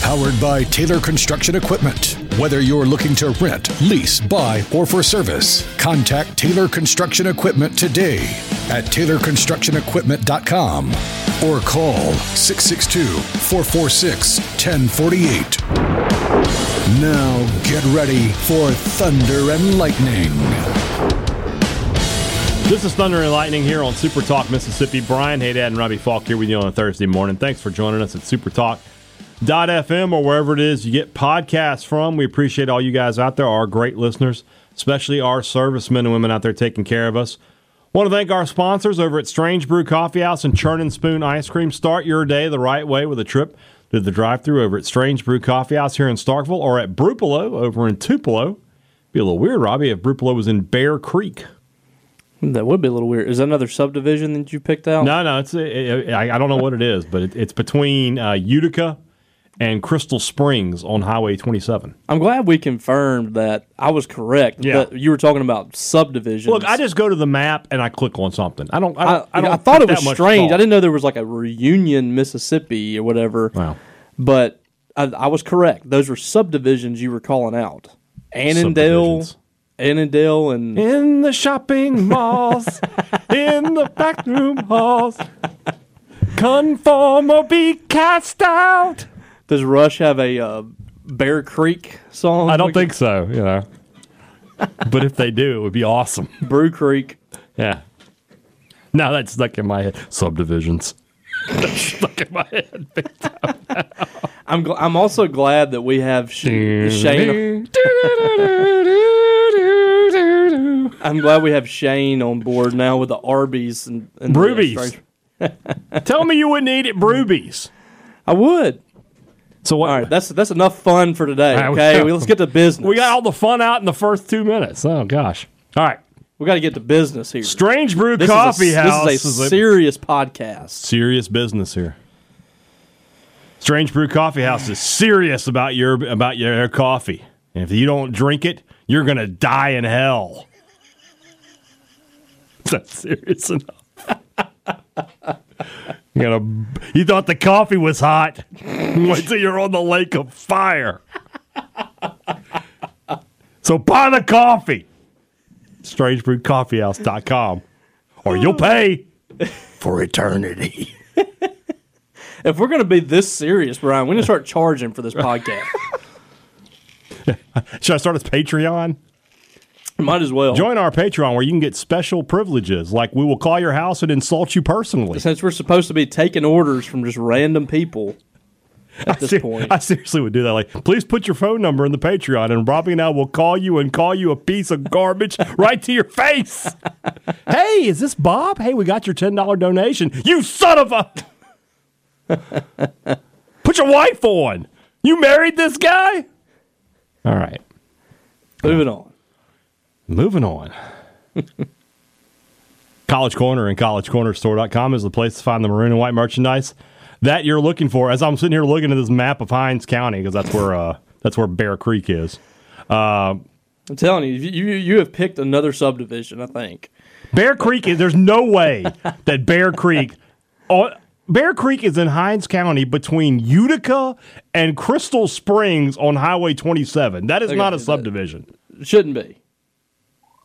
Powered by Taylor Construction Equipment. Whether you're looking to rent, lease, buy, or for service, contact Taylor Construction Equipment today at TaylorConstructionEquipment.com or call 662 446 1048. Now get ready for Thunder and Lightning. This is Thunder and Lightning here on Super Talk Mississippi. Brian Hadad and Robbie Faulk here with you on a Thursday morning. Thanks for joining us at Super Talk. FM or wherever it is you get podcasts from. We appreciate all you guys out there, our great listeners, especially our servicemen and women out there taking care of us. Want to thank our sponsors over at Strange Brew Coffee House and Churn and Spoon Ice Cream. Start your day the right way with a trip to the drive-through over at Strange Brew Coffee House here in Starkville or at Brupolo over in Tupelo. Be a little weird, Robbie, if Brupolo was in Bear Creek. That would be a little weird. Is that another subdivision that you picked out? No, no, it's it, I, I don't know what it is, but it, it's between uh, Utica and Crystal Springs on Highway 27. I'm glad we confirmed that I was correct. Yeah. You were talking about subdivisions. Look, I just go to the map and I click on something. I don't. I, don't, I, I, don't I thought it was strange. thought. I didn't know there was like a reunion Mississippi or whatever. Wow. But I, I was correct. Those were subdivisions you were calling out. Annandale, Annandale, and In the shopping malls, in the backroom halls, conform or be cast out. Does Rush have a uh, Bear Creek song? I don't think so. You know, but if they do, it would be awesome. Brew Creek. Yeah. Now that's stuck in my head. Subdivisions. That's stuck in my head. I'm gl- I'm also glad that we have Sh- Shane. I'm glad we have Shane on board now with the Arby's and, and Brewbies. Tell me you wouldn't eat at Brewbies. I would. So what? All right, that's that's enough fun for today. right, Okay, we- let's get to business. we got all the fun out in the first two minutes. Oh gosh! All right, we got to get to business here. Strange Brew this Coffee is a, House This is a serious podcast. serious business here. Strange Brew Coffee House is serious about your about your coffee. And if you don't drink it, you're gonna die in hell. That's serious enough. You, gotta, you thought the coffee was hot. Wait till you're on the lake of fire. so buy the coffee. StrangeBrewCoffeehouse.com. Or you'll pay for eternity. If we're going to be this serious, Brian, we're going to start charging for this podcast. Should I start as Patreon? Might as well. Join our Patreon where you can get special privileges, like we will call your house and insult you personally. Since we're supposed to be taking orders from just random people at this Ser- point. I seriously would do that. Like, please put your phone number in the Patreon, and Robbie and I will call you and call you a piece of garbage right to your face. hey, is this Bob? Hey, we got your ten dollar donation. You son of a! put your wife on. You married this guy? All right. Moving on. Moving on. College Corner and collegecornerstore.com is the place to find the maroon and white merchandise that you're looking for. As I'm sitting here looking at this map of Hinds County, because that's where uh, that's where Bear Creek is. I'm telling you, you you have picked another subdivision, I think. Bear Creek is there's no way that Bear Creek oh, Bear Creek is in Hinds County between Utica and Crystal Springs on Highway 27. That is Okay, not a subdivision. Shouldn't be.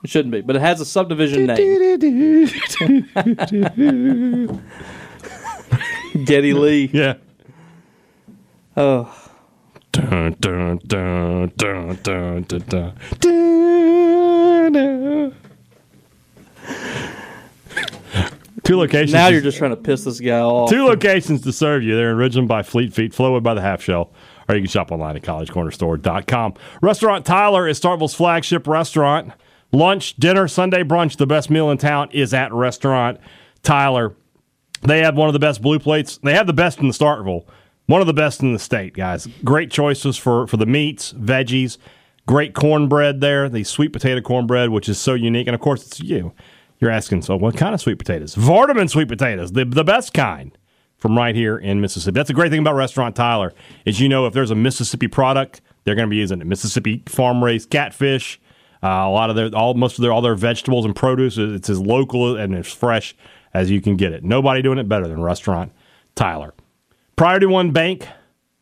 It shouldn't be, but it has a subdivision name. Geddy Lee. Yeah. Oh, Dun, dun, dun, dun, dun, dun, dun. Dun, dun. Two locations. now you're just trying to piss this guy off. two locations to serve you. They're in Ridgeland by Fleet Feet, Flowwood by the Half Shell, or you can shop online at collegecornerstore.com. Restaurant Tyler is Starkville's flagship restaurant. Lunch, dinner, Sunday brunch, the best meal in town is at Restaurant Tyler. They have one of the best blue plates. They have the best in the Starkville. One of the best in the state, guys. Great choices for, for the meats, veggies, great cornbread there, the sweet potato cornbread, which is so unique. And of course, it's you. You're asking, so what kind of sweet potatoes? Vardaman sweet potatoes, the, the best kind from right here in Mississippi. That's the great thing about Restaurant Tyler is you know if there's a Mississippi product, they're going to be using it. Mississippi farm raised catfish, Uh, a lot of their all most of their all their vegetables and produce. It's as local and as fresh as you can get it. Nobody doing it better than Restaurant Tyler. Priority One Bank.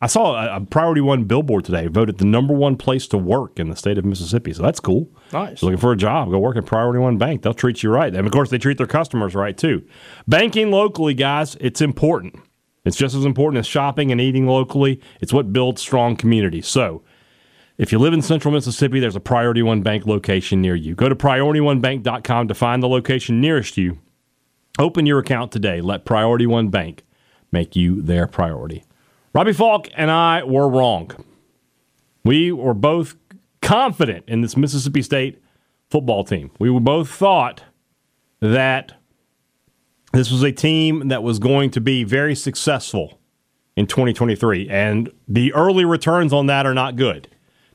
I saw a, a Priority One billboard today voted the number one place to work in the state of Mississippi. So that's cool. Nice. looking for a job, go work at Priority One Bank. They'll treat you right. And of course, they treat their customers right too. Banking locally, guys, it's important. It's just as important as shopping and eating locally. It's what builds strong communities. So, if you live in central Mississippi, there's a Priority One Bank location near you. Go to PriorityOneBank.com to find the location nearest you. Open your account today. Let Priority One Bank make you their priority. Robbie Faulk and I were wrong. We were both confident in this Mississippi State football team. We both thought that this was a team that was going to be very successful in 2023, and the early returns on that are not good.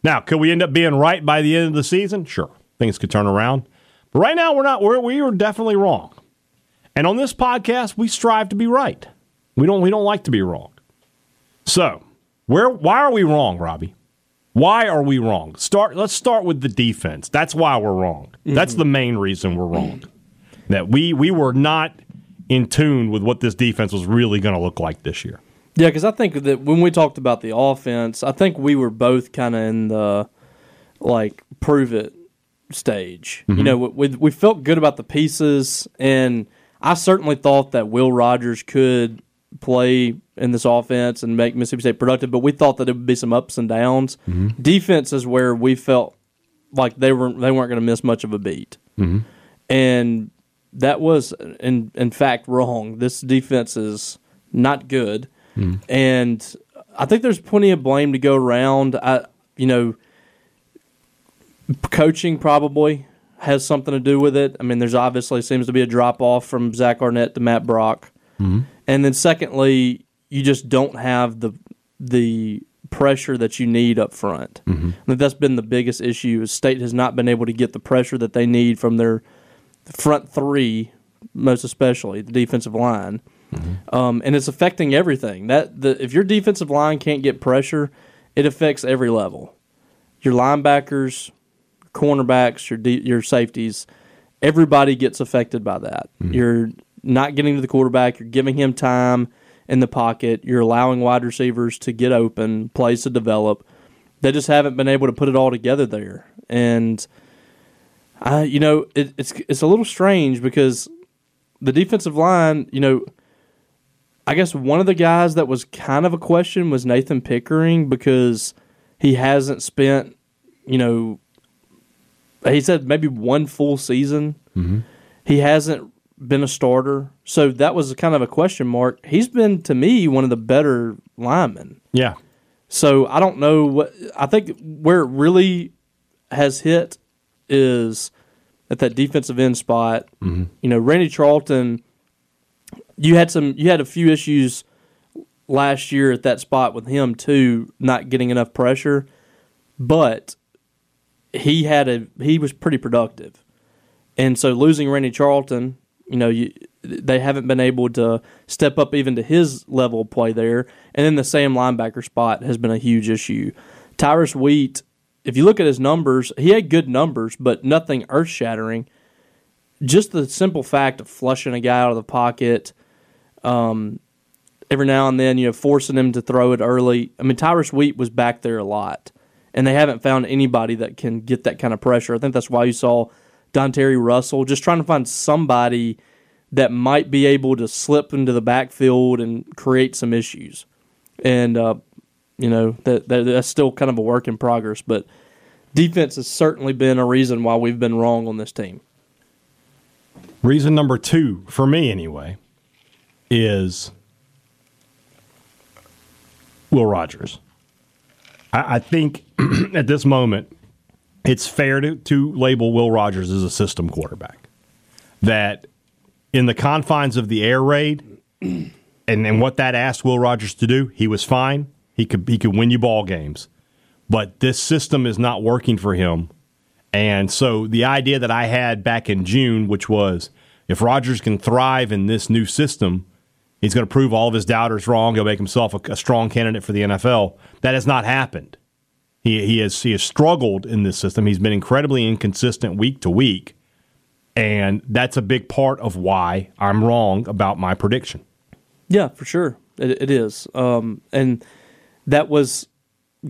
Now, could we end up being right by the end of the season? Sure, things could turn around, but right now we're not. We're, we are definitely wrong. And on this podcast, we strive to be right. We don't. We don't like to be wrong. So, where? Why are we wrong, Robbie? Why are we wrong? Start. Let's start with the defense. That's why we're wrong. Mm-hmm. That's the main reason we're wrong. That we we were not in tune with what this defense was really going to look like this year. Yeah, because I think that when we talked about the offense, I think we were both kind of in the like prove it stage. Mm-hmm. You know, we we felt good about the pieces, and I certainly thought that Will Rogers could play in this offense and make Mississippi State productive. But we thought that it would be some ups and downs. Mm-hmm. Defense is where we felt like they were they weren't going to miss much of a beat, mm-hmm. and that was in in fact wrong. This defense is not good, mm. and I think there's plenty of blame to go around. I you know, coaching probably has something to do with it. I mean, there's obviously seems to be a drop off from Zach Arnett to Matt Brock, mm-hmm. and then secondly, you just don't have the the pressure that you need up front. Mm-hmm. I think that's been the biggest issue. Is State has not been able to get the pressure that they need from their front three, most especially the defensive line, mm-hmm. um, and it's affecting everything. That the if your defensive line can't get pressure, it affects every level. Your linebackers, cornerbacks, your de- your safeties, everybody gets affected by that. Mm-hmm. You're not getting to the quarterback. You're giving him time in the pocket. You're allowing wide receivers to get open, plays to develop. They just haven't been able to put it all together there, and I, you know, it, it's it's a little strange because the defensive line, you know, I guess one of the guys that was kind of a question was Nathan Pickering because he hasn't spent, you know, he said maybe one full season. Mm-hmm. He hasn't been a starter, so that was kind of a question mark. He's been to me one of the better linemen. Yeah. So I don't know what I think where it really has hit is at that defensive end spot. Mm-hmm. You know, Randy Charlton. You had some. You had a few issues last year at that spot with him too, not getting enough pressure, but he had a he was pretty productive, and so losing Randy Charlton, you know, you, they haven't been able to step up even to his level of play there, and then the Sam linebacker spot has been a huge issue. Tyrus Wheat if you look at his numbers, he had good numbers, but nothing earth shattering. Just the simple fact of flushing a guy out of the pocket, um, every now and then, you know, forcing him to throw it early. I mean, Tyrus Wheat was back there a lot, and they haven't found anybody that can get that kind of pressure. I think that's why you saw Donterry Russell just trying to find somebody that might be able to slip into the backfield and create some issues. And uh, you know that, that that's still kind of a work in progress, but defense has certainly been a reason why we've been wrong on this team. Reason number two, for me anyway, is Will Rogers. I, I think at this moment, it's fair to, to label Will Rogers as a system quarterback. That in the confines of the air raid and, and what that asked Will Rogers to do, he was fine. He could he could win you ball games, but this system is not working for him, And so the idea that I had back in June, which was if Rogers can thrive in this new system, he's going to prove all of his doubters wrong. He'll make himself a, a strong candidate for the NFL. That has not happened. He, he has he has struggled in this system. He's been incredibly inconsistent week to week, and that's a big part of why I'm wrong about my prediction. Yeah, for sure, it, it is. Um, and that was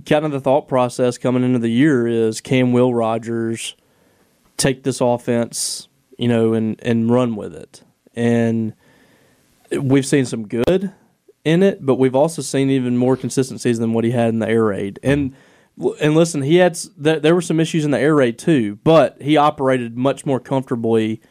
kind of the thought process coming into the year: is can Will Rogers take this offense, you know, and and run with it? And we've seen some good in it, but we've also seen even more consistencies than what he had in the air raid. And and listen, he had there were some issues in the air raid too, but he operated much more comfortably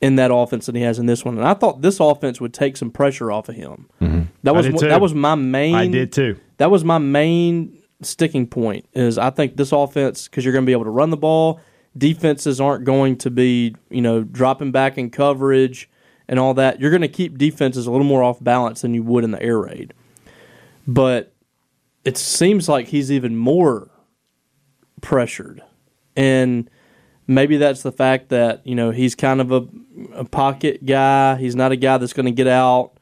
in that offense than he has in this one. And I thought this offense would take some pressure off of him. Mm-hmm. That was that was my main. I did too. That was my main sticking point. Is I think this offense because you're going to be able to run the ball. Defenses aren't going to be you know dropping back in coverage and all that. You're going to keep defenses a little more off balance than you would in the air raid. But it seems like he's even more pressured. And maybe that's the fact that, you know, he's kind of a, a pocket guy. He's not a guy that's going to get out.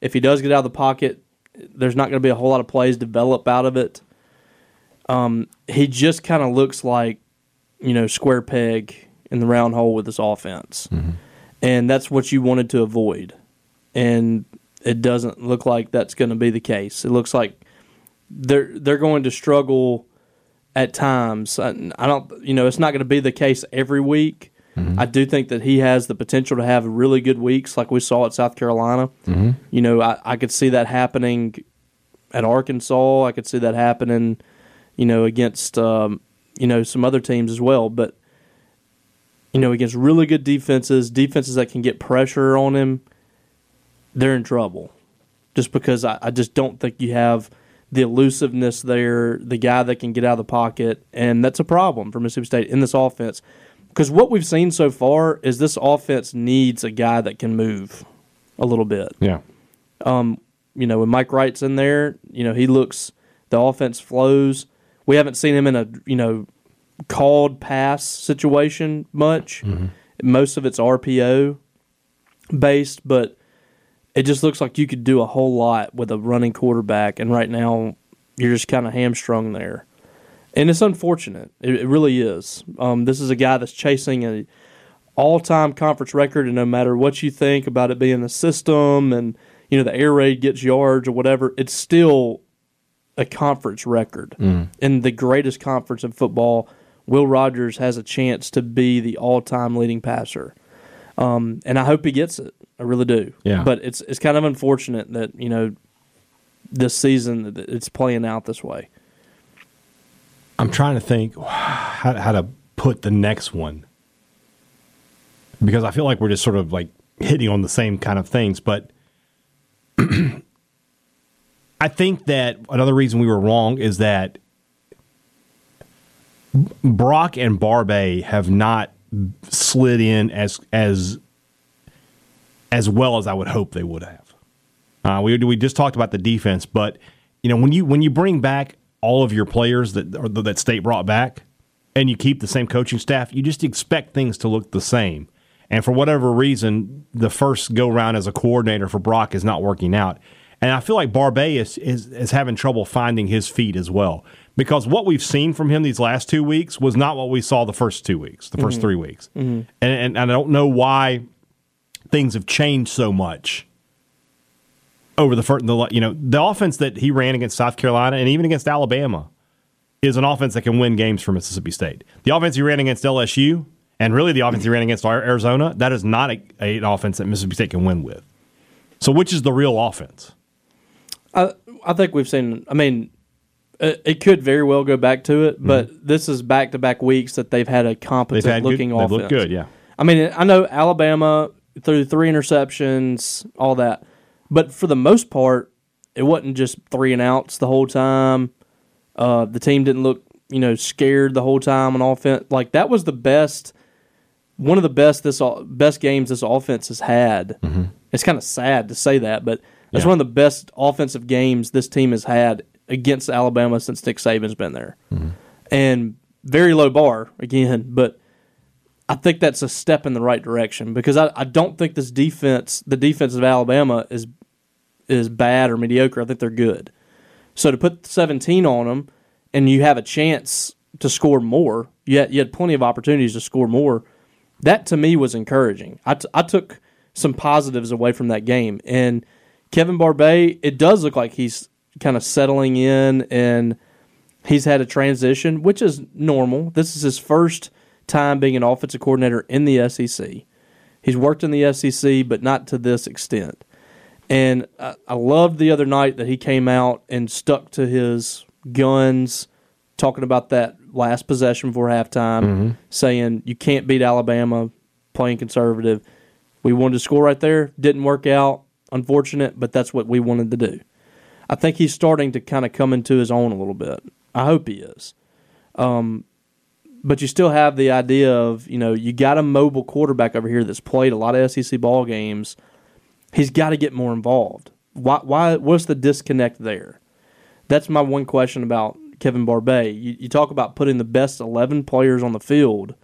If he does get out of the pocket, there's not going to be a whole lot of plays develop out of it. Um, he just kind of looks like, you know, square peg in the round hole with this offense. Mm-hmm. And that's what you wanted to avoid. And it doesn't look like that's going to be the case. It looks like they're they're going to struggle at times. I, I don't, you know, it's not going to be the case every week. Mm-hmm. I do think that he has the potential to have really good weeks, like we saw at South Carolina. Mm-hmm. You know, I, I could see that happening at Arkansas. I could see that happening, you know, against um, you know some other teams as well. But you know, against really good defenses, defenses that can get pressure on him, they're in trouble. Just because I, I just don't think you have the elusiveness there, the guy that can get out of the pocket, and that's a problem for Mississippi State in this offense. Because what we've seen so far is this offense needs a guy that can move a little bit. Yeah. Um, you know, when Mike Wright's in there, you know, he looks the offense flows. We haven't seen him in a, you know, called pass situation much. Mm-hmm. Most of it's RPO based, but it just looks like you could do a whole lot with a running quarterback, and right now you're just kind of hamstrung there. And it's unfortunate. It, it really is. Um, this is a guy that's chasing a all-time conference record, and no matter what you think about it being the system and you know the air raid gets yards or whatever, it's still a conference record mm. in the greatest conference in football. Will Rogers has a chance to be the all-time leading passer, um, and I hope he gets it. I really do. Yeah. But it's it's kind of unfortunate that you know this season it's playing out this way. I'm trying to think how, how to put the next one because I feel like we're just sort of like hitting on the same kind of things, but. I think that another reason we were wrong is that Brock and Barbay have not slid in as as as well as I would hope they would have. Uh, we we just talked about the defense, but you know when you when you bring back all of your players that that state brought back, and you keep the same coaching staff, you just expect things to look the same. And for whatever reason, the first go round as a coordinator for Brock is not working out. And I feel like Barbay is, is, is having trouble finding his feet as well. Because what we've seen from him these last two weeks was not what we saw the first two weeks, the 1st mm-hmm. three weeks. Mm-hmm. And, and, and I don't know why things have changed so much over the first, the, you know, the offense that he ran against South Carolina and even against Alabama is an offense that can win games for Mississippi State. The offense he ran against LSU and really the offense he ran against Arizona, that is not a, a, an offense that Mississippi State can win with. So, which is the real offense? I I think we've seen. I mean, it, it could very well go back to it, but mm-hmm. this is back to back weeks that they've had a competent had looking good, offense. They look good, yeah. I mean, I know Alabama threw three interceptions, all that. But for the most part, it wasn't just three and outs the whole time. Uh, the team didn't look, you know, scared the whole time on offense. Like that was the best, one of the best this best games this offense has had. Mm-hmm. It's kind of sad to say that, but it's yeah. one of the best offensive games this team has had against Alabama since Nick Saban's been there. Mm-hmm. And very low bar again, but I think that's a step in the right direction because I, I don't think this defense, the defense of Alabama, is is bad or mediocre. I think they're good. So to put 17 on them, and you have a chance to score more, you had, you had plenty of opportunities to score more. That to me was encouraging. I, t- I took some positives away from that game, and Kevin Barbay, it does look like he's kind of settling in and he's had a transition, which is normal. This is his first time being an offensive coordinator in the SEC. He's worked in the SEC, but not to this extent. And I, I loved the other night that he came out and stuck to his guns, talking about that last possession before halftime, mm-hmm. saying you can't beat Alabama playing conservative. We wanted to score right there, didn't work out. Unfortunate, but that's what we wanted to do. I think he's starting to kind of come into his own a little bit. I hope he is. Um, but you still have the idea of you know you got a mobile quarterback over here that's played a lot of SEC ball games. He's got to get more involved. Why? Why? What's the disconnect there? That's my one question about Kevin Barbay. You, you talk about putting the best eleven players on the field.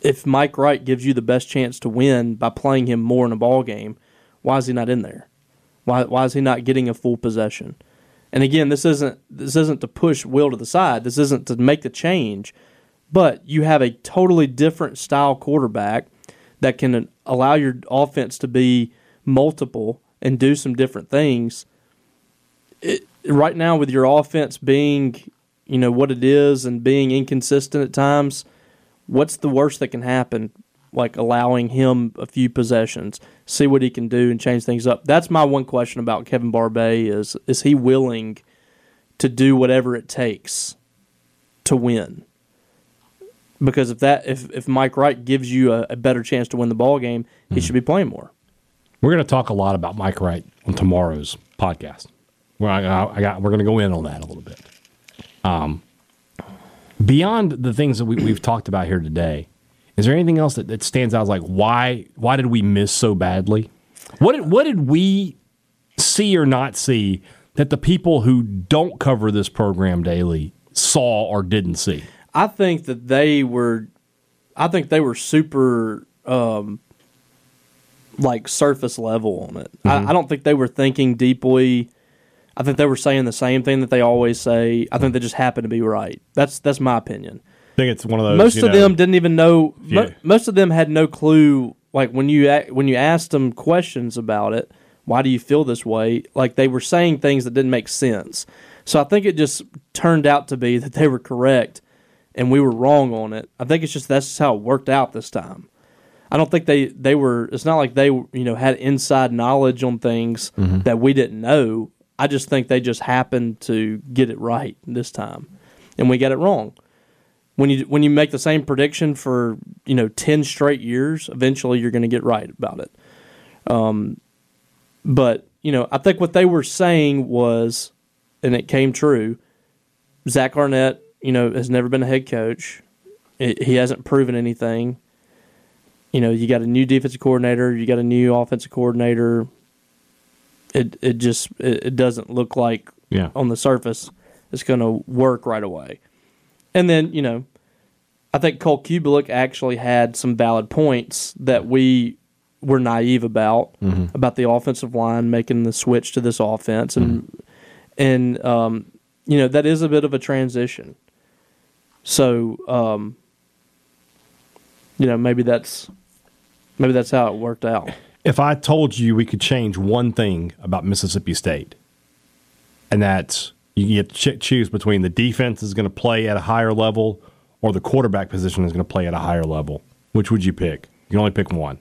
If Mike Wright gives you the best chance to win by playing him more in a ball game, why is he not in there? Why why is he not getting a full possession? And again, this isn't this isn't to push Will to the side. This isn't to make the change, but you have a totally different style quarterback that can allow your offense to be multiple and do some different things. It, right now, with your offense being, you know, what it is and being inconsistent at times, what's the worst that can happen? Like allowing him a few possessions see what he can do and change things up. That's my one question about Kevin Barbay is is he willing to do whatever it takes to win? Because if that if, if Mike Wright gives you a, a better chance to win the ball game, he mm-hmm. should be playing more. We're going to talk a lot about Mike Wright on tomorrow's podcast. Where I, I got, we're going to go in on that a little bit. Um, beyond the things that we, we've talked about here today, is there anything else that, that stands out? Like why why did we miss so badly? What did what did we see or not see that the people who don't cover this program daily saw or didn't see? I think that they were, I think they were super, um, like surface level on it. Mm-hmm. I, I, don't think they were thinking deeply. I think they were saying the same thing that they always say. I think they just happened to be right. That's that's my opinion. I think it's one of those. Most of know, them didn't even know. Mo- most of them had no clue. Like when you when you asked them questions about it, why do you feel this way? Like they were saying things that didn't make sense. So I think it just turned out to be that they were correct and we were wrong on it. I think it's just that's just how it worked out this time. I don't think they they were. It's not like they you know had inside knowledge on things mm-hmm. that we didn't know. I just think they just happened to get it right this time, and we got it wrong when you when you make the same prediction for you know ten straight years, eventually you're going to get right about it. Um, but you know, I think what they were saying was, and it came true. Zach Arnett, you know, has never been a head coach. It, he hasn't proven anything. You know, you got a new defensive coordinator, you got a new offensive coordinator. It it just it, it doesn't look like yeah. on the surface it's going to work right away. And then, you know, I think Cole Cubelic actually had some valid points that we were naive about mm-hmm. about the offensive line making the switch to this offense, and mm-hmm. and um, you know that is a bit of a transition. So, um, you know, maybe that's maybe that's how it worked out. If I told you we could change one thing about Mississippi State, and that's you get to choose between the defense is going to play at a higher level or the quarterback position is going to play at a higher level. Which would you pick? You can only pick one.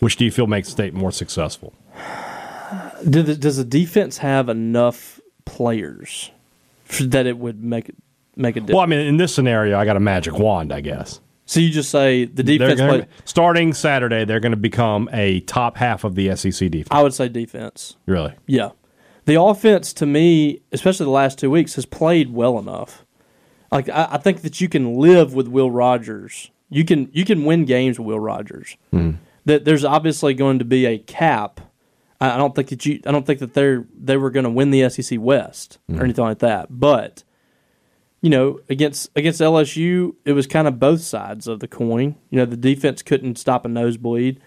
Which do you feel makes the State more successful? The, does the defense have enough players that it would make make a difference? Well, I mean, in this scenario, I got a magic wand, I guess. So you just say the defense gonna, play, starting Saturday, they're going to become a top half of the SEC defense. I would say defense. Really? Yeah the offense to me, especially the last two weeks, has played well enough. Like I, I think that you can live with Will Rogers. You can you can win games with Will Rogers. Mm. That there's obviously going to be a cap. I, I don't think that you. I don't think that they're they were going to win the SEC West mm. or hmm. anything like that. But you know, against against LSU, it was kind of both sides of the coin. You know, the defense couldn't stop a nosebleed.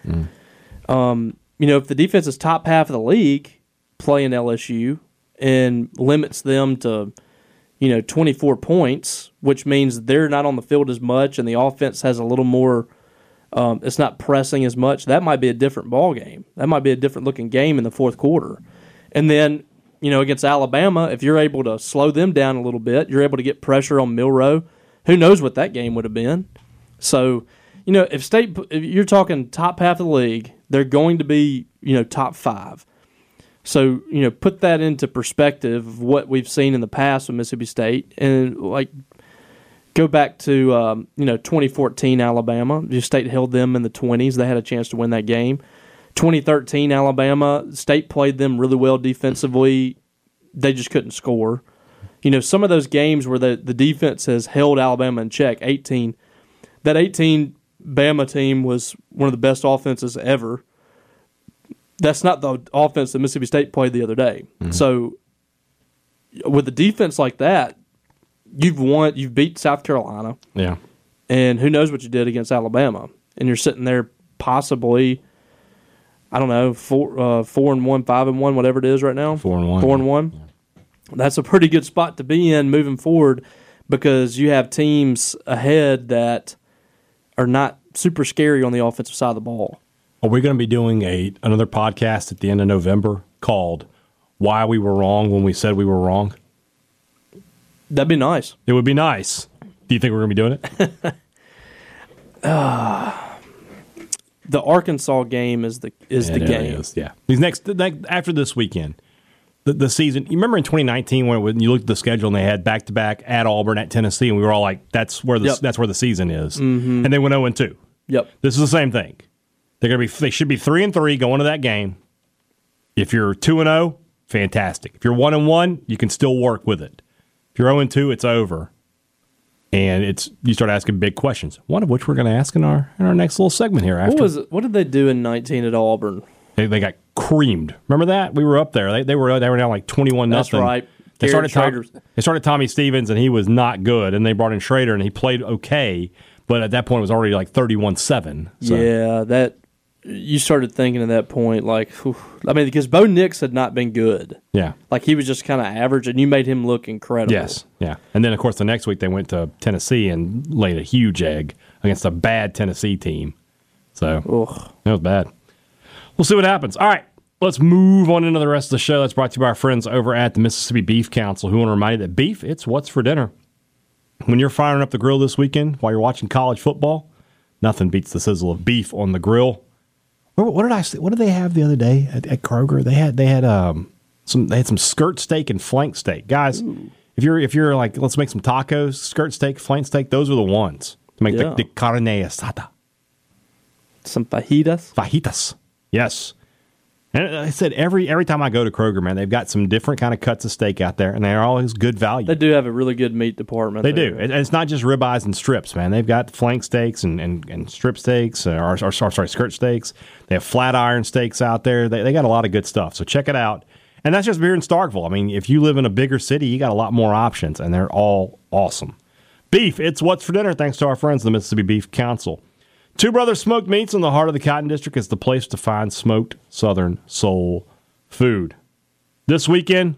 Um, you know, if the defense is top half of the league playing LSU and limits them to, you know, 24 points, which means they're not on the field as much and the offense has a little more um, it's not pressing as much. That might be a different ball game. That might be a different looking game in the fourth quarter. And then, you know, against Alabama, if you're able to slow them down a little bit, you're able to get pressure on Milroe. Who knows what that game would have been? So, you know, if state, if you're talking top half of the league, they're going to be, you know, top five. So, you know, put that into perspective of what we've seen in the past with Mississippi State, and like go back to um, you know 2014 Alabama. The state held them in the 20s. They had a chance to win that game. 2013 Alabama State played them really well defensively. They just couldn't score. You know some of those games where the the defense has held Alabama in check. 18 that 18 Bama team was one of the best offenses ever. That's not the offense that Mississippi State played the other day. So with a defense like that, you've won. You've beat South Carolina, Yeah. and who knows what you did against Alabama? And you're sitting there possibly, I don't know, four, uh, four and one, five and one, whatever it is right now. Four and one. Four and one. That's a pretty good spot to be in moving forward because you have teams ahead that are not super scary on the offensive side of the ball. Are we going to be doing a another podcast at the end of November called "Why We Were Wrong When We Said We Were Wrong"? That'd be nice. It would be nice. Do you think we're going to be doing it? The Arkansas game is the is the game. is, Yeah. These next the next- after this weekend, the, the season. You remember in 2019 when, when you looked at the schedule and they had back to back at Auburn, at Tennessee, and we were all like, "That's where the Yep. that's where the season is," mm-hmm. and they went 0 and 2. Yep. This is the same thing. They're gonna be. They should be three and three going to that game. If you're two and zero, fantastic. If you're one and one, you can still work with it. If you're zero and two, it's over. And it's you start asking big questions. One of which we're going to ask in our in our next little segment here. After What was it? What did they do in 19 at Auburn? they, they got creamed. Remember that we were up there. They, they were they were down like twenty one nothing. That's right. They started Tom, they started Tommy Stevens and he was not good. And they brought in Shrader and he played okay, but at that point it was already like thirty one seven. Yeah, that you started thinking at that point, like, whew. I mean, because Bo Nix had not been good. yeah. Like he was just kind of average, and you made him look incredible. Yes, yeah, and then of course the next week they went to Tennessee and laid a huge egg against a bad Tennessee team. So Ugh. that was bad. We'll see what happens. All right, let's move on into the rest of the show. That's brought to you by our friends over at the Mississippi Beef Council, who want to remind you that beef it's what's for dinner. When you're firing up the grill this weekend while you're watching college football, nothing beats the sizzle of beef on the grill. What, what did I see? What did they have the other day at, at Kroger? They had they had um some they had some skirt steak and flank steak, guys. If you're if you're like let's make some tacos, skirt steak, flank steak, those are the ones to make Yeah. the, the carne asada Some fajitas. fajitas. Yes. And I said every every time I go to Kroger, man, they've got some different kind of cuts of steak out there, and they're always good value. They do have a really good meat department. They there. do. And it's not just ribeyes and strips, man. They've got flank steaks and, and, and strip steaks, uh, or, or, or sorry, skirt steaks. They have flat iron steaks out there. They, they got a lot of good stuff. So check it out. And that's just beer in Starkville. I mean, if you live in a bigger city, you got a lot more options, and they're all awesome. Beef, it's what's for dinner, thanks to our friends, the Mississippi Beef Council. Two Brothers Smoked Meats in the heart of the Cotton District is the place to find smoked Southern soul food. This weekend,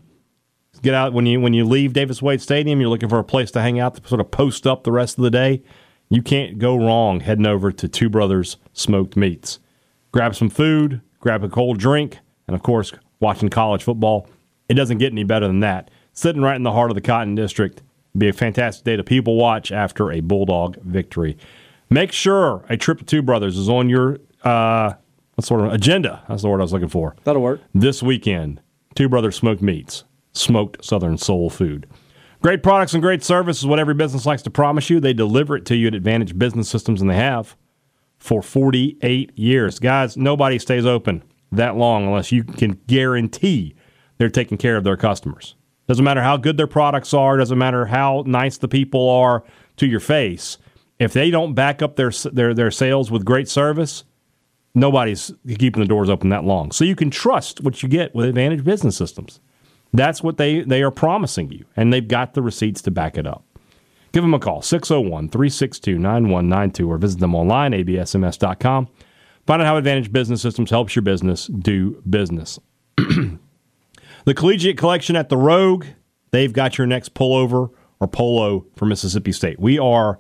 get out when you when you leave Davis Wade Stadium. You're looking for a place to hang out to sort of post up the rest of the day. You can't go wrong heading over to Two Brothers Smoked Meats. Grab some food, grab a cold drink, and of course, watching college football. It doesn't get any better than that. Sitting right in the heart of the Cotton District. Be a fantastic day to people watch after a Bulldog victory. Make sure a trip to Two Brothers is on your uh, what sort of agenda. That's the word I was looking for That'll work. this weekend. Two Brothers Smoked Meats, smoked Southern soul food. Great products and great service is what every business likes to promise you. They deliver it to you at Advantage Business Systems, and they have for 48 years. Guys, nobody stays open that long unless you can guarantee they're taking care of their customers. Doesn't matter how good their products are, doesn't matter how nice the people are to your face. If they don't back up their their their sales with great service, nobody's keeping the doors open that long. So you can trust what you get with Advantage Business Systems. That's what they, they are promising you, and they've got the receipts to back it up. Give them a call, 601 362 9192, or visit them online, absms.com. Find out how Advantage Business Systems helps your business do business. the Collegiate Collection at the Rogue, they've got your next pullover or polo for Mississippi State. We are,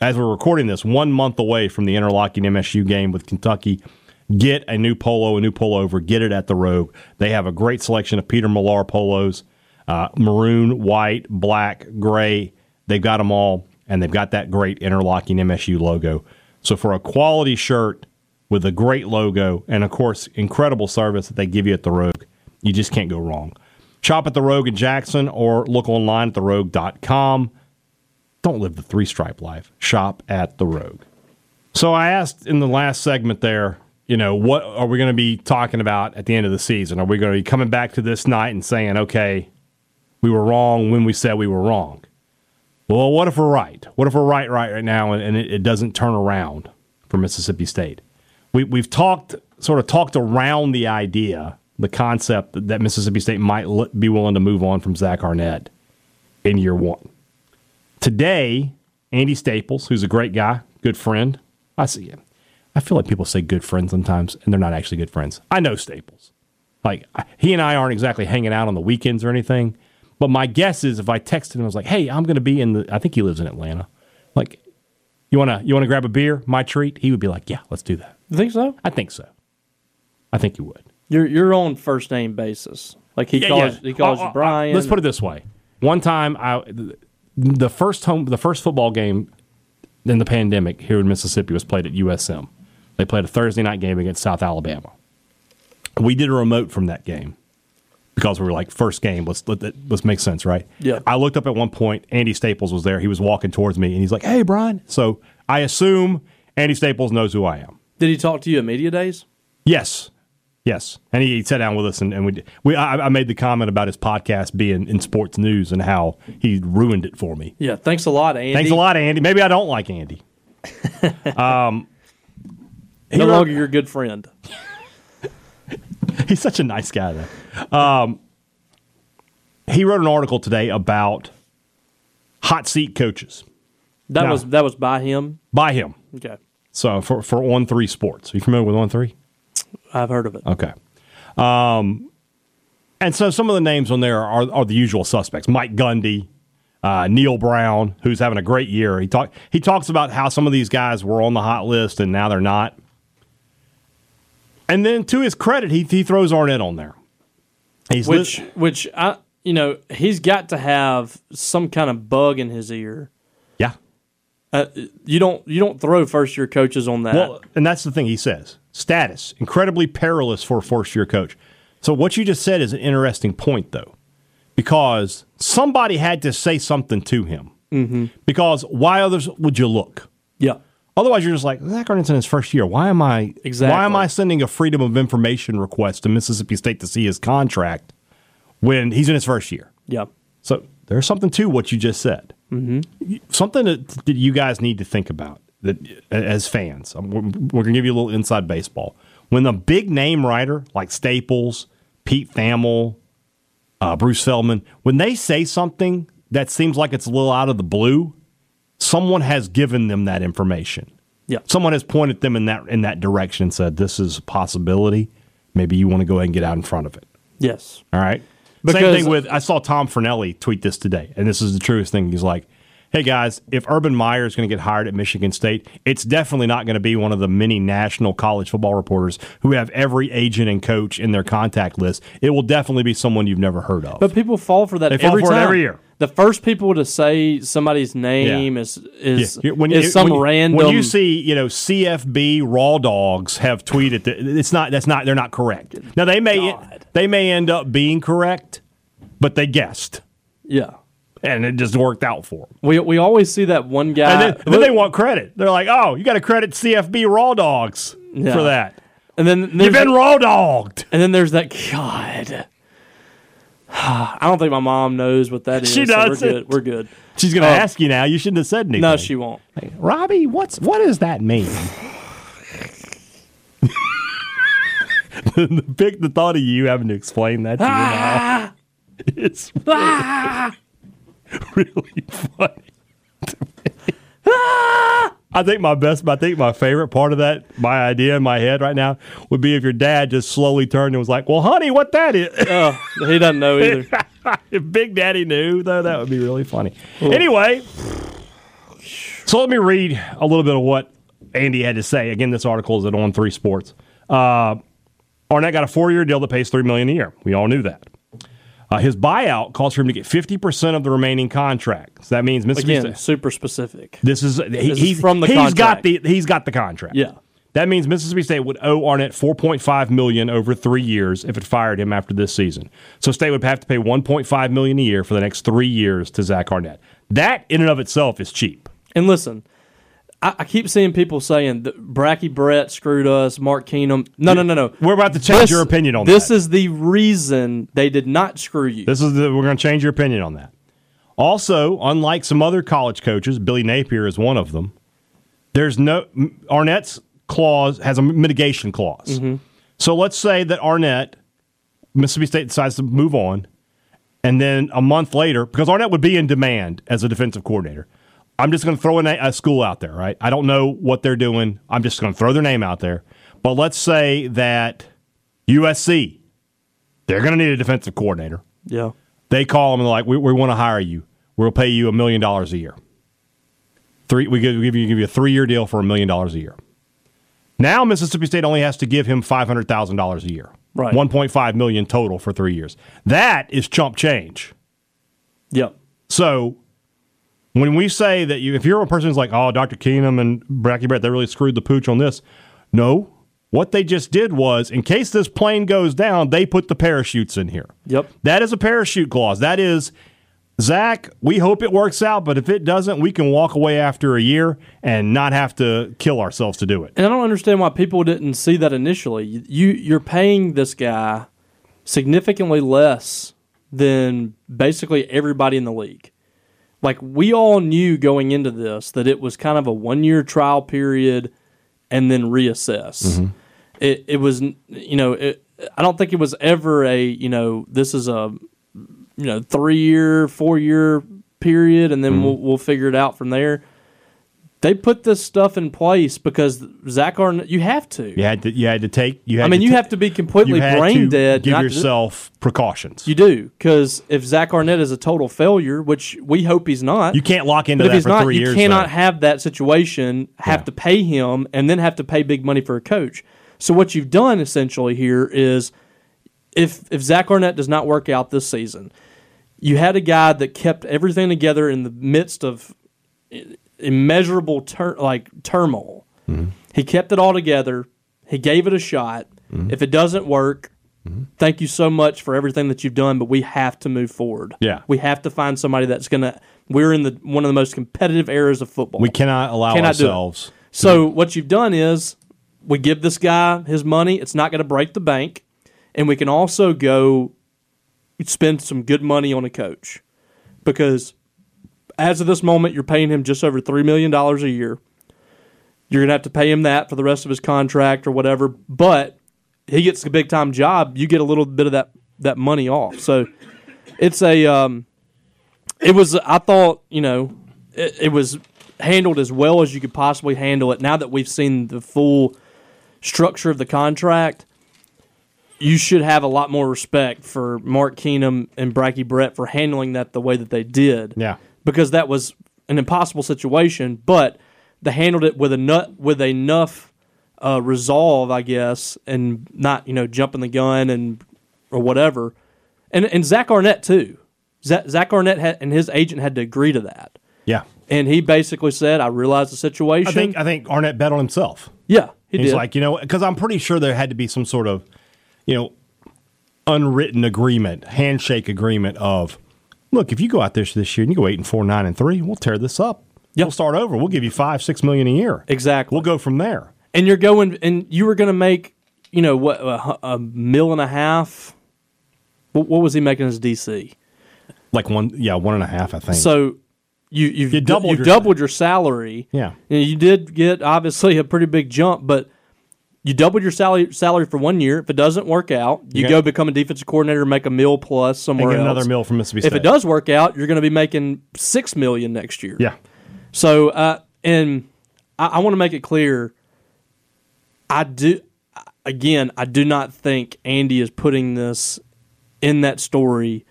as we're recording this, one month away from the interlocking MSU game with Kentucky. Get a new polo, a new pullover, get it at the Rogue. They have a great selection of Peter Millar polos, uh, maroon, white, black, gray They've got them all, and they've got that great interlocking MSU logo. So for a quality shirt with a great logo and of course incredible service that they give you at the Rogue, you just can't go wrong. Shop at the Rogue in Jackson or look online at therogue.com. Don't live the three stripe life. Shop at the Rogue. So I asked in the last segment there, you know, what are we going to be talking about at the end of the season? Are we going to be coming back to this night and saying, okay, we were wrong when we said we were wrong? Well, what if we're right? What if we're right right right now and, it, it, doesn't turn around for Mississippi State? We, we've talked sort of talked around the idea, the concept that Mississippi State might be willing to move on from Zach Arnett in year one. Today, Andy Staples, who's a great guy, good friend. I see him. I feel like people say good friends sometimes, and they're not actually good friends. I know Staples. Like he and I aren't exactly hanging out on the weekends or anything, but my guess is if I texted him, I was like, "Hey, I'm going to be in the." I think he lives in Atlanta. Like, you wanna you wanna grab a beer? My treat. He would be like, "Yeah, let's do that." You think so? I think so. I think you would. You're you're on first name basis. Like he yeah, calls yeah. he calls uh, you Brian. Uh, let's put it this way. One time, I the first home the first football game in the pandemic here in Mississippi was played at USM. They played a Thursday night game against South Alabama. We did a remote from that game because we were like first game. Let's let, let's make sense, right? Yeah. I looked up at one point. Andy Staples was there. He was walking towards me, and he's like, "Hey, Brian." So I assume Andy Staples knows who I am. Did he talk to you at media days? Yes, yes. And he, he sat down with us, and, and we we I, I, made the comment about his podcast being in sports news and how he ruined it for me. Yeah. Thanks a lot, Andy. Thanks a lot, Andy. Maybe I don't like Andy. um, no longer your good friend. He's such a nice guy, though. Um, he wrote an article today about hot seat coaches. That now, was that was by him. By him. Okay. So for for On Three Sports, are you familiar with On Three? I've heard of it. Okay. Um, and so some of the names on there are, are the usual suspects: Mike Gundy, uh, Neal Brown, who's having a great year. He talk he talks about how some of these guys were on the hot list and now they're not. And then to his credit, he he throws Arnett on there. He's which which I you know he's got to have some kind of bug in his ear. Yeah. Uh, you don't you don't throw first year coaches on that. Well, and that's the thing he says. Status incredibly perilous for a first year coach. So what you just said is an interesting point though, because somebody had to say something to him. Mm-hmm. Because why others would you look? Yeah. Otherwise, you're just like Zach Arnett's in his first year. Why am I exactly. Why am I sending a freedom of information request to Mississippi State to see his contract when he's in his first year? Yeah. So there's something to what you just said. Mm-hmm. Something that, that, you guys need to think about that as fans. We're, we're going to give you a little inside baseball. When a big name writer like Staples, Pete Thamel, uh, Bruce Feldman, when they say something that seems like it's a little out of the blue, someone has given them that information. Yeah. Someone has pointed them in that in that direction and said this is a possibility. Maybe you want to go ahead and get out in front of it. Yes. All right. Because, Same thing with I saw Tom Fornelli tweet this today, and this is the truest thing. He's like, "Hey guys, if Urban Meyer is going to get hired at Michigan State, it's definitely not going to be one of the many national college football reporters who have every agent and coach in their contact list. It will definitely be someone you've never heard of." But people fall for that they every time. every year the first people to say somebody's name yeah. is is, yeah. when, is some when, random. When you see you know CFB Raw Dogs have tweeted that it's not that's not they're not correct. Now they may God. they may end up being correct, but they guessed. Yeah. And it just worked out for them. We, we always see that one guy. And then, then they want credit. They're like, oh, you got to credit CFB Raw Dogs yeah. for that. And then you've been raw dogged. And then there's that God. I don't think my mom knows what that is. She does. So we're good. We're good. She's going to uh, ask you now. You shouldn't have said anything. No, she won't. Hey, Robbie, what's what does that mean? the big the thought of you having to explain that to ah! your mom. It's ah! really funny to I think my best, I think my favorite part of that, my idea in my head right now, would be if your dad just slowly turned and was like, "Well, honey, what that is?" Oh, he doesn't know either. if Big Daddy knew, though, that would be really funny. Anyway, so let me read a little bit of what Andy had to say. Again, this article is at On Three Sports. Uh, Arnett got a four-year deal that pays three million a year. We all knew that. Uh, his buyout calls for him to get fifty percent of the remaining contract. So that means Mississippi Again, State. super specific. This is he, is he's from the he's got the he's got the contract. Yeah. That means Mississippi State would owe Arnett 4.5 million over 3 years if it fired him after this season. So State would have to pay 1.5 million a year for the next 3 years to Zach Arnett. That in and of itself is cheap. And listen, I, I keep seeing people saying that Bracky Brett screwed us, Mark Keenum. No, no, no, no. We're about to change your opinion on that. this that. is the reason they did not screw you. This is the, we're going to change your opinion on that. Also, unlike some other college coaches, Billy Napier is one of them. There's no Arnett's clause has a mitigation clause. Mm-hmm. So let's say that Arnett, Mississippi State decides to move on, and then a month later, because Arnett would be in demand as a defensive coordinator, I'm just going to throw a, na- a school out there, right? I don't know what they're doing. I'm just going to throw their name out there. But let's say that USC, they're going to need a defensive coordinator. yeah. They call them and they're like, we, we want to hire you. We'll pay you a million dollars a year. Three, we give, we give you give you a three year deal for a million dollars a year. Now Mississippi State only has to give him five hundred thousand dollars a year. Right. One point five million total for three years. That is chump change. Yep. So when we say that you, if you're a person who's like, oh, Dr. Keenum and Bracky Brett, they really screwed the pooch on this. No, what they just did was, in case this plane goes down, they put the parachutes in here. Yep. That is a parachute clause. That is, Zach, we hope it works out, but if it doesn't, we can walk away after a year and not have to kill ourselves to do it. And I don't understand why people didn't see that initially. You you're paying this guy significantly less than basically everybody in the league. Like we all knew going into this that it was kind of a one year trial period and then reassess. Mm-hmm. It it was you know it, I don't think it was ever a you know this is a you know three year four year period and then mm-hmm. we'll we'll figure it out from there. They put this stuff in place because Zach Arnett. You have to. You had to, you had to take. You had I mean, you ta- have to be completely you brain to dead. Give not to do- yourself precautions. you do because if Zach Arnett is a total failure, which we hope he's not, You can't lock into but if that he's for not, three you years. cannot though. have that situation. Have Yeah. to pay him and then have to pay big money for a coach. So what you've done essentially here is, if if Zach Arnett does not work out this season, you had a guy that kept everything together in the midst of immeasurable tur- like turmoil. Mm-hmm. He kept it all together. He gave it a shot. Mm-hmm. If it doesn't work, thank you so much for everything that you've done, but we have to move forward. Yeah. We have to find somebody that's going to we're in the one of the most competitive eras of football. We cannot allow Cannot ourselves. So what you've done is we give this guy his money. It's not going to break the bank, and we can also go spend some good money on a coach because as of this moment, you're paying him just over three million dollars a year. You're going to have to pay him that for the rest of his contract or whatever. But he gets a big time job. You get a little bit of that that money off. So it's a um, it was I thought you know it, it was handled as well as you could possibly handle it. Now that we've seen the full structure of the contract, you should have a lot more respect for Mark Keenum and Bracky Brett for handling that the way that they did. Yeah. Because that was an impossible situation, but they handled it with nut with enough uh, resolve, I guess, and not you know jumping the gun and or whatever. And and Zach Arnett too. Zach, Zach Arnett had, and his agent had to agree to that. Yeah. And he basically said, "I realize the situation." I think I think Arnett bet on himself. yeah, he He's did. like, you know, because I'm pretty sure there had to be some sort of, you know, unwritten agreement, handshake agreement of, look, if you go out there this year and you go eight and four, nine and three, we'll tear this up. Yep. We'll start over. We'll give you five, six million a year. exactly. We'll go from there. and you're going, and you were going to make, you know, what a, a mill and a half. What, what was he making as DC? Like one, yeah, one and a half, I think. So you you've You doubled your- doubled your salary. yeah, And you did get obviously a pretty big jump, but you doubled your salary salary for one year. If it doesn't work out, you You go become a defensive coordinator, and make a mill plus somewhere get else. another mill from Mississippi If it does work out, you're going to be making six million next year. yeah, So, uh, and I, I want to make it clear. I do. Again, I do not think Andy is putting this in that story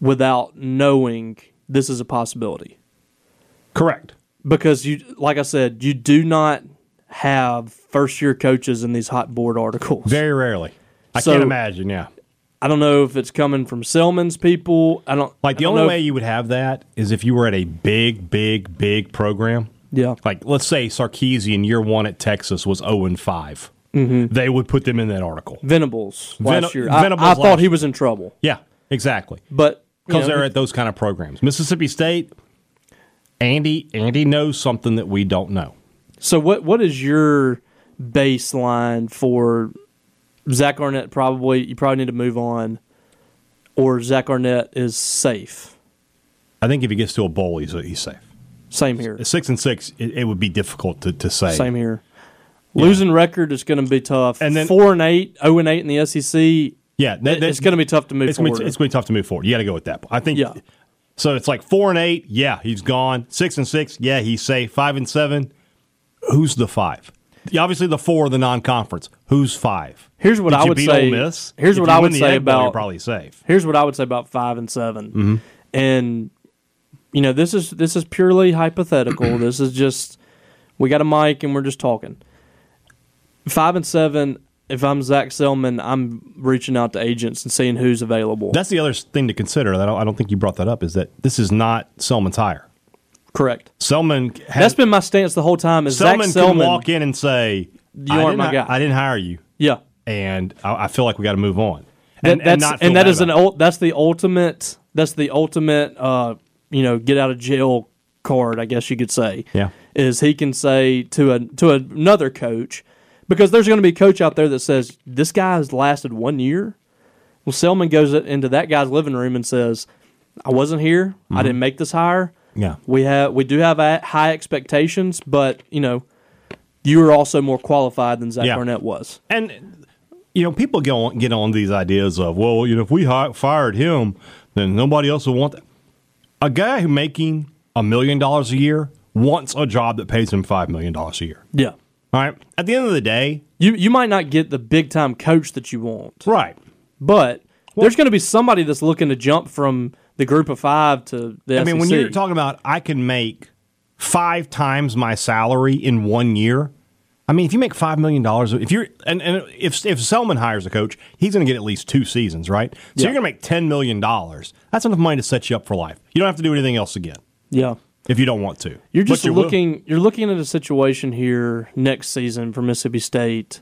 without knowing this is a possibility. Correct. Because you, like I said, you do not have first year coaches in these hot board articles. Very rarely. I So- can't imagine. Yeah. I don't know if it's coming from Selman's people. I don't Like the don't only way if- you would have that is if you were at a big, big, big program. yeah, Like let's say Sarkisian year one at Texas was zero and 5 Mm-hmm. They would put them in that article. Venables last year. I, Venables I thought last he was in trouble, Yeah, exactly. but you Because know, they're at those kind of programs. Mississippi State, Andy, Andy knows something that we don't know. So what what is your baseline for Zach Arnett? Probably you probably need to move on, or Zach Arnett is safe. I think if he gets to a bowl, he's, he's safe. Same here. Six and six, it, it would be difficult to, to say. Same here. Losing record is going to be tough. And then- four and eight, zero and eight in the SEC. Yeah, that, it's going to be tough to move it's gonna forward. be, it's going to be tough to move forward. You got to go with that. I think. Yeah. So it's like four and eight. Yeah, he's gone. Six and six. Yeah, he's safe. Five and seven. Who's the five? Obviously, the four are the non-conference. Who's five? Here's what Did I would say- here's If what I would say Egg Bowl, you're about- probably safe. Here's what I would say about five and 7 Mm-hmm. and you know this is this is purely hypothetical. this is just we got a mic and we're just talking. Five and seven. If I'm Zach Selman, I'm reaching out to agents and seeing who's available. That's the other thing to consider. That I don't, I don't think you brought that up. Is that this is not Selman's hire. Correct. Selman has, That's been my stance the whole time. Is Selman Zach Selman? can walk in and say, You I aren't my guy." I didn't hire you, yeah, and I, I feel like we got to move on." That- And, that's and, not and that is an ul- that's the ultimate that's the ultimate uh you know get out of jail card I guess you could say Yeah. is he can say to a to another coach because there's going to be a coach out there that says this guy has lasted one year well Selman goes into that guy's living room and says I wasn't here I didn't make this hire Mm-hmm. Yeah. we have we do have high expectations but you know you are also more qualified than Zach Yeah. Arnett was And you know, people get on get on these ideas of, well, you know, if we hi- fired him, then nobody else will want that. A guy who making a million dollars a year wants a job that pays him five million dollars a year. yeah All right. At the end of the day, you you might not get the big time coach that you want right? But there's going to be somebody that's looking to jump from the group of five to the I mean, when you're talking about, I can make five times my salary in one year. I mean, if you make five million dollars, if you're and, and if if Selman hires a coach, he's going to get at least two seasons, right? So Yeah. you're going to make ten million dollars. That's enough money to set you up for life. You don't have to do anything else again yeah, if you don't want to. you're just you will. looking. You're looking at a situation here next season for Mississippi State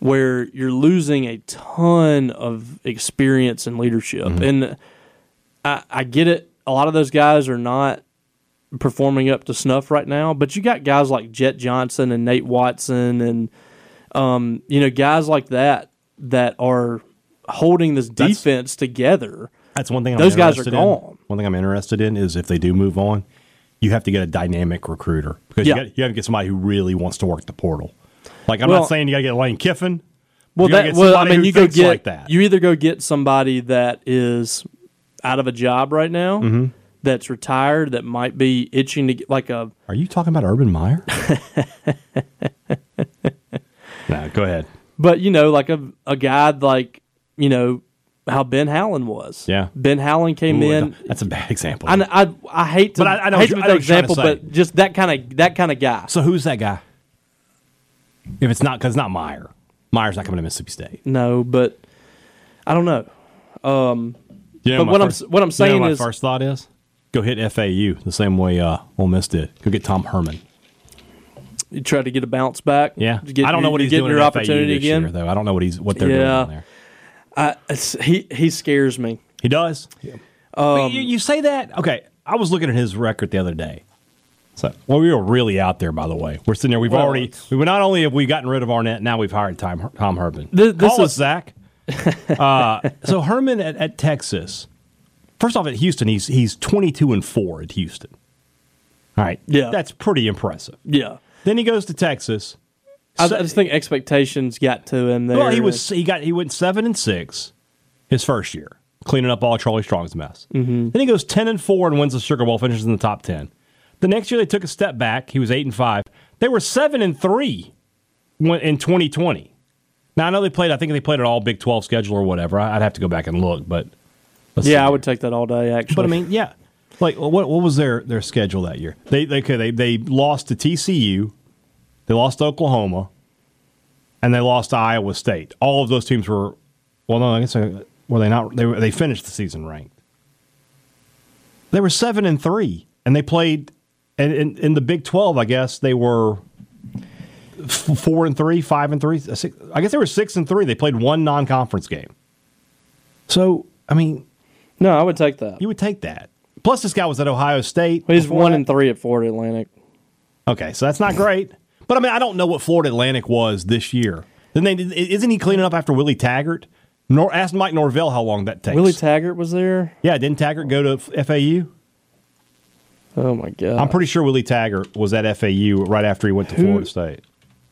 where you're losing a ton of experience and leadership, Mm-hmm. and I, I get it. A lot of those guys are not performing up to snuff right now, but you got guys like Jett Johnson and Nate Watson, and um, you know guys like that that are holding this That's- defense together. That's one thing. I'm Those guys are interested in. gone. One thing I'm interested in is if they do move on, you have to get a dynamic recruiter because Yeah. you got you got to get somebody who really wants to work the portal. Like I'm Well- not saying you got to get Lane Kiffin. Well, that well, I mean, you go get like that. you either go get somebody that is out of a job right now, Mm-hmm. that's retired, that might be itching to get like a. Are you talking about Urban Meyer? no, go ahead. But you know, like a a guy like you know how Ben Howland was. Yeah. Ben Howland came Ooh, in. that's a bad example. I, I, I hate to, But I- I hate to make you- I know that example, but just that kind of that kind of guy. so who's that guy? If it's not, because not Meyer. Meyer's not coming to Mississippi State. No, but I don't know. You know But what I'm- what I'm you know saying my is- first thought is go hit FAU the same way uh, Ole Miss did. Go get Tom Herman. You try to get a bounce back. Yeah, get I don't know what he's getting doing your at FAU opportunity this again. year, though. I don't know what he's what they're doing Yeah. down there. I, he he scares me. He does. Um, you, you say that? Okay, I was looking at his record the other day. So, well, we were really out there, by the way. We're sitting there. We've Well, already. We not only have we gotten rid of Arnett, now we've hired Tom, Tom Herman. Th- this Call us is- Zach. Uh, so Herman at, at Texas. First off, at Houston, he's he's twenty two and four at Houston. All right, Yeah. that's pretty impressive. Yeah. Then he goes to Texas. I, So- I just think expectations got to him there. Well, he was he got he went seven and six his first year, cleaning up all Charlie Strong's mess. Mm-hmm. Then he goes ten and four and wins the Sugar Bowl, finishes in the top ten. The next year they took a step back. He was eight and five. They were seven and three in 2020. Now I know they played. I think they played an all Big 12 schedule or whatever. I'd have to go back and look, but let's see Yeah, I would take that all day. Actually, But I mean, yeah, like what what was their their schedule that year? They they they they lost to TCU, they lost to Oklahoma, and they lost to Iowa State. All of those teams were well, no, I guess uh, were they not? They were, they finished the season ranked. They were seven and three, and they played. And in, in the Big Twelve, I guess they were four and three, five and three. Six, I guess they were six and three. They played one non-conference game. So I mean, no, I would take that. you would take that. Plus, this guy was at Ohio State. He's one that. and three at Florida Atlantic. Okay, so that's not great. But I mean, I don't know what Florida Atlantic was this year. Then they isn't he cleaning up after Willie Taggart? Nor ask Mike Norvell how long that takes. Willie Taggart was there. yeah, didn't Taggart go to FAU? Oh my god! I'm pretty sure Willie Taggart was at FAU right after he went to Who- Florida State.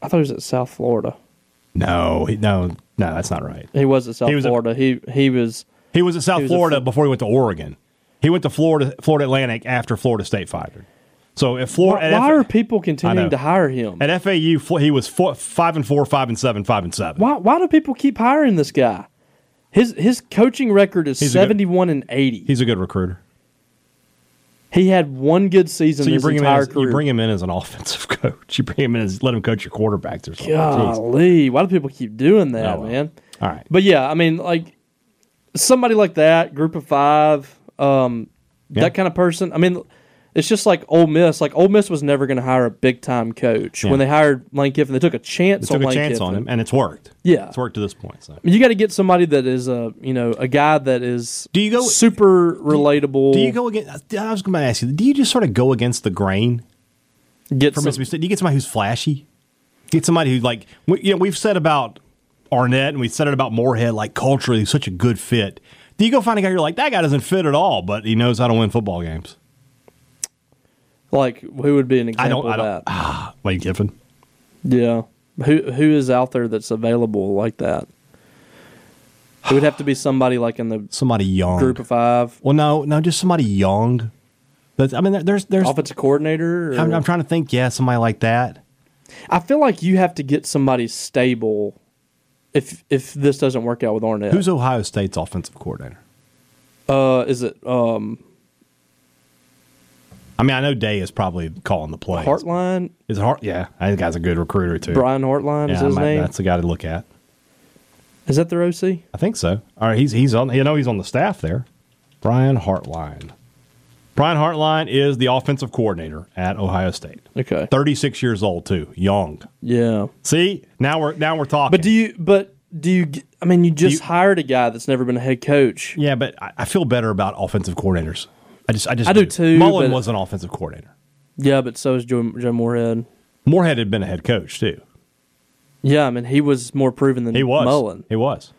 I thought he was at South Florida. No, he, no, no, that's not right. He was at South He was at- Florida. he he was. He was at South was at Florida Fl- before he went to Oregon. He went to Florida, Florida Atlantic after Florida State fired. So if Why, Florida, why at, are people I know. continuing to hire him? at FAU, Fl- he was four, five and four, five and seven, five and seven. Why why do people keep hiring this guy? His his coaching record is He's a good- seventy one and eighty. He's a good recruiter. He had one good season So you bring him in as, career. you bring him in as an offensive coach. You bring him in as let him coach your quarterbacks or something. Jeez. Golly, why do people keep doing that, Oh, well. man? All right. But yeah, I mean, like somebody like that, group of five, um, Yeah. that kind of person. I mean, it's just like Ole Miss. Like Ole Miss was never going to hire a big time coach. Yeah. When they hired Lane Kiffin, they took a chance They on a Lane chance Kiffin. on him, and it's worked. Yeah. It's worked to this point. So. You got to get somebody that is a you know a guy that is Do you go- super relatable. Do you go against? I was going to ask you. Do you just sort of go against the grain get for some, Mississippi State? Do you get somebody who's flashy? Get somebody who like we, you know we've said about Arnett and we said it about Moorhead. Like culturally, he's such a good fit. Do you go find a guy you're like that guy doesn't fit at all, but he knows how to win football games? Like who would be an I example don't. I of don't. that? Ah, Lane Kiffin. Yeah. Who who is out there that's available like that? It would have to be somebody like in the Somebody young. group of five, Well, no, no, just somebody young. That's, I mean, there's there's. offensive coordinator. or- I'm, I'm trying to think. Yeah, somebody like that. I feel like you have to get somebody stable if if this doesn't work out with Arnett. Who's Ohio State's offensive coordinator? uh is it um I mean, I know Day is probably calling the play. Hartline? Is Hart? Yeah, I think guy's a good recruiter too. Brian Hartline yeah, is his might- name. that's the guy to look at. Is that their OC? I think so. All right, he's he's on. You know, he's on the staff there. Brian Hartline. Brian Hartline is the offensive coordinator at Ohio State. Okay. 36 years old too, young. Yeah. See, now we're now we're talking. But do you but do you I mean you just you- hired a guy that's never been a head coach. Yeah, but I, I feel better about offensive coordinators. I just, I just, I do too, Mullen but- was an offensive coordinator. Yeah, but so is Joe, Joe Moorhead. Moorhead had been a head coach too. Yeah, I mean he was more proven than He was. Mullen. He was.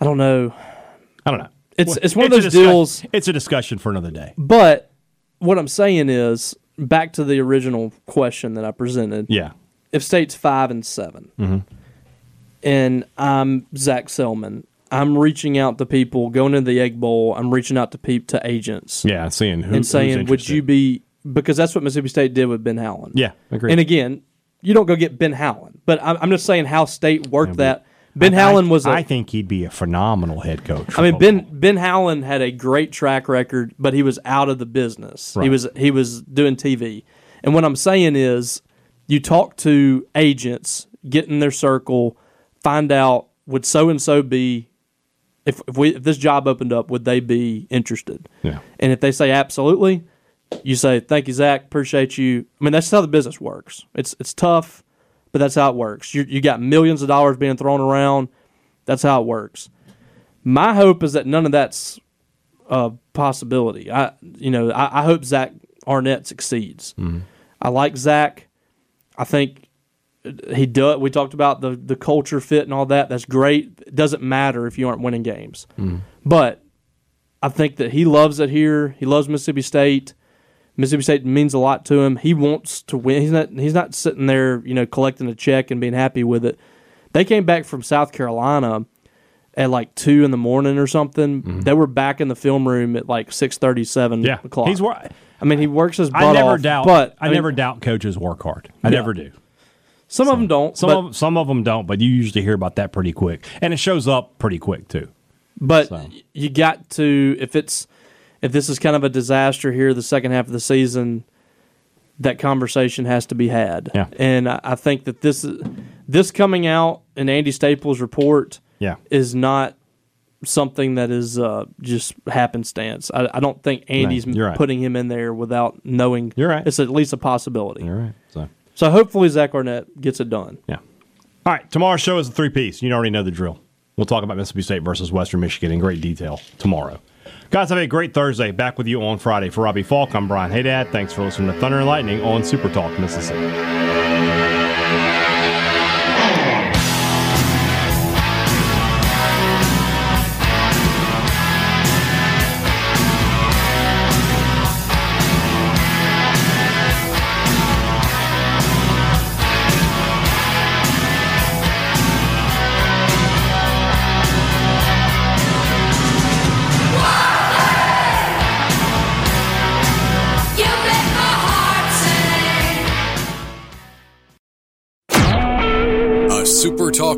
I don't know. I don't know. It's- it's one of a those discuss- deals- It's a discussion for another day. But what I'm saying is back to the original question that I presented. Yeah. if state's five and 7 mm-hmm. and I'm Zach Selman, I'm reaching out to people going into the Egg Bowl. I'm reaching out to peep to agents Yeah. Seeing who and saying, "Would you be?" Because that's what Mississippi State did with Ben Howland. Yeah. Agree. and again, you don't go get Ben Howland, but I'm, I'm just saying how State worked but that. Ben Howland was. a- I think he'd be a phenomenal head coach. I mean, Ben. Ben Howland had a great track record, but he was out of the business. He was he was doing TV. And what I'm saying is, you talk to agents, get in their circle, find out would so and so be if if we if this job opened up, would they be interested? Yeah. And if they say absolutely, you say thank you, Zach, appreciate you. I mean, that's how the business works. It's it's tough, but that's how it works. You you got millions of dollars being thrown around. That's how it works. My hope is that none of that's a possibility. I you know I, I hope Zach Arnett succeeds. Mm-hmm. I like Zach. I think he does. We talked about the the culture fit and all that. That's great. It doesn't matter if you aren't winning games, mm. but I think that he loves it here. He loves Mississippi State. Mississippi State means a lot to him. He wants to win. He's not. He's not sitting there, you know, collecting a check and being happy with it. They came back from South Carolina at like two in the morning or something. Mm-hmm. They were back in the film room at like six thirty, seven Yeah. o'clock. He's wor- I mean, he works his butt I never off, doubt. but I, mean, never doubt coaches work hard. I Yeah. never do. Some of them don't. Some but, of some of them don't, but you usually hear about that pretty quick, and it shows up pretty quick too. but so. you got to if it's if this is kind of a disaster here the second half of the season, that conversation has to be had. Yeah. And I, I think that this this coming out in Andy Staples' report Yeah, is not something that is uh, just happenstance. I, I don't think Andy's you're right. putting him in there without knowing. You're right. It's at least a possibility. you're right. So So hopefully Zach Arnett gets it done. yeah. All right, tomorrow's show is a three piece. You already know the drill. We'll talk about Mississippi State versus Western Michigan in great detail tomorrow. Guys, have a great Thursday. Back with you on Friday. For Robbie Faulk, I'm Brian Hadad. Thanks for listening to Thunder and Lightning on Super Talk Mississippi.